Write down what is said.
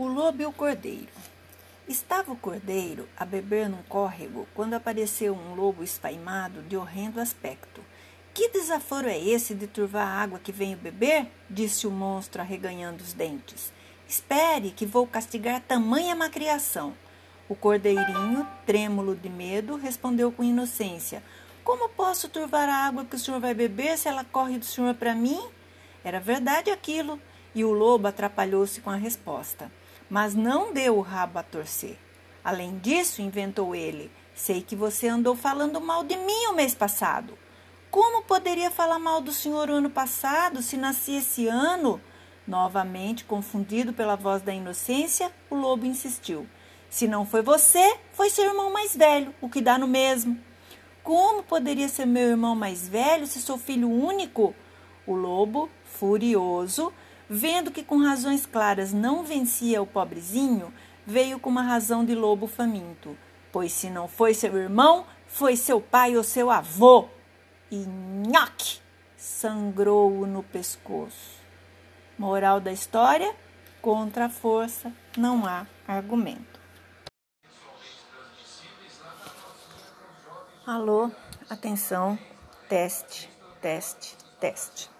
O lobo e o cordeiro. Estava o cordeiro a beber num córrego quando apareceu um lobo espaimado de horrendo aspecto. Que desaforo é esse de turvar a água que venho beber? disse o monstro arreganhando os dentes. Espere, que vou castigar tamanha macriação. O cordeirinho, trêmulo de medo, respondeu com inocência: Como posso turvar a água que o senhor vai beber se ela corre do senhor para mim? Era verdade aquilo, e o lobo atrapalhou-se com a resposta mas não deu o rabo a torcer. Além disso, inventou ele, sei que você andou falando mal de mim o mês passado. Como poderia falar mal do senhor o ano passado, se nasci esse ano? Novamente, confundido pela voz da inocência, o lobo insistiu. Se não foi você, foi seu irmão mais velho, o que dá no mesmo. Como poderia ser meu irmão mais velho se sou filho único? O lobo, furioso, Vendo que com razões claras não vencia o pobrezinho, veio com uma razão de lobo faminto. Pois se não foi seu irmão, foi seu pai ou seu avô. E nhoque! Sangrou-o no pescoço. Moral da história: contra a força não há argumento. Alô, atenção, teste, teste, teste.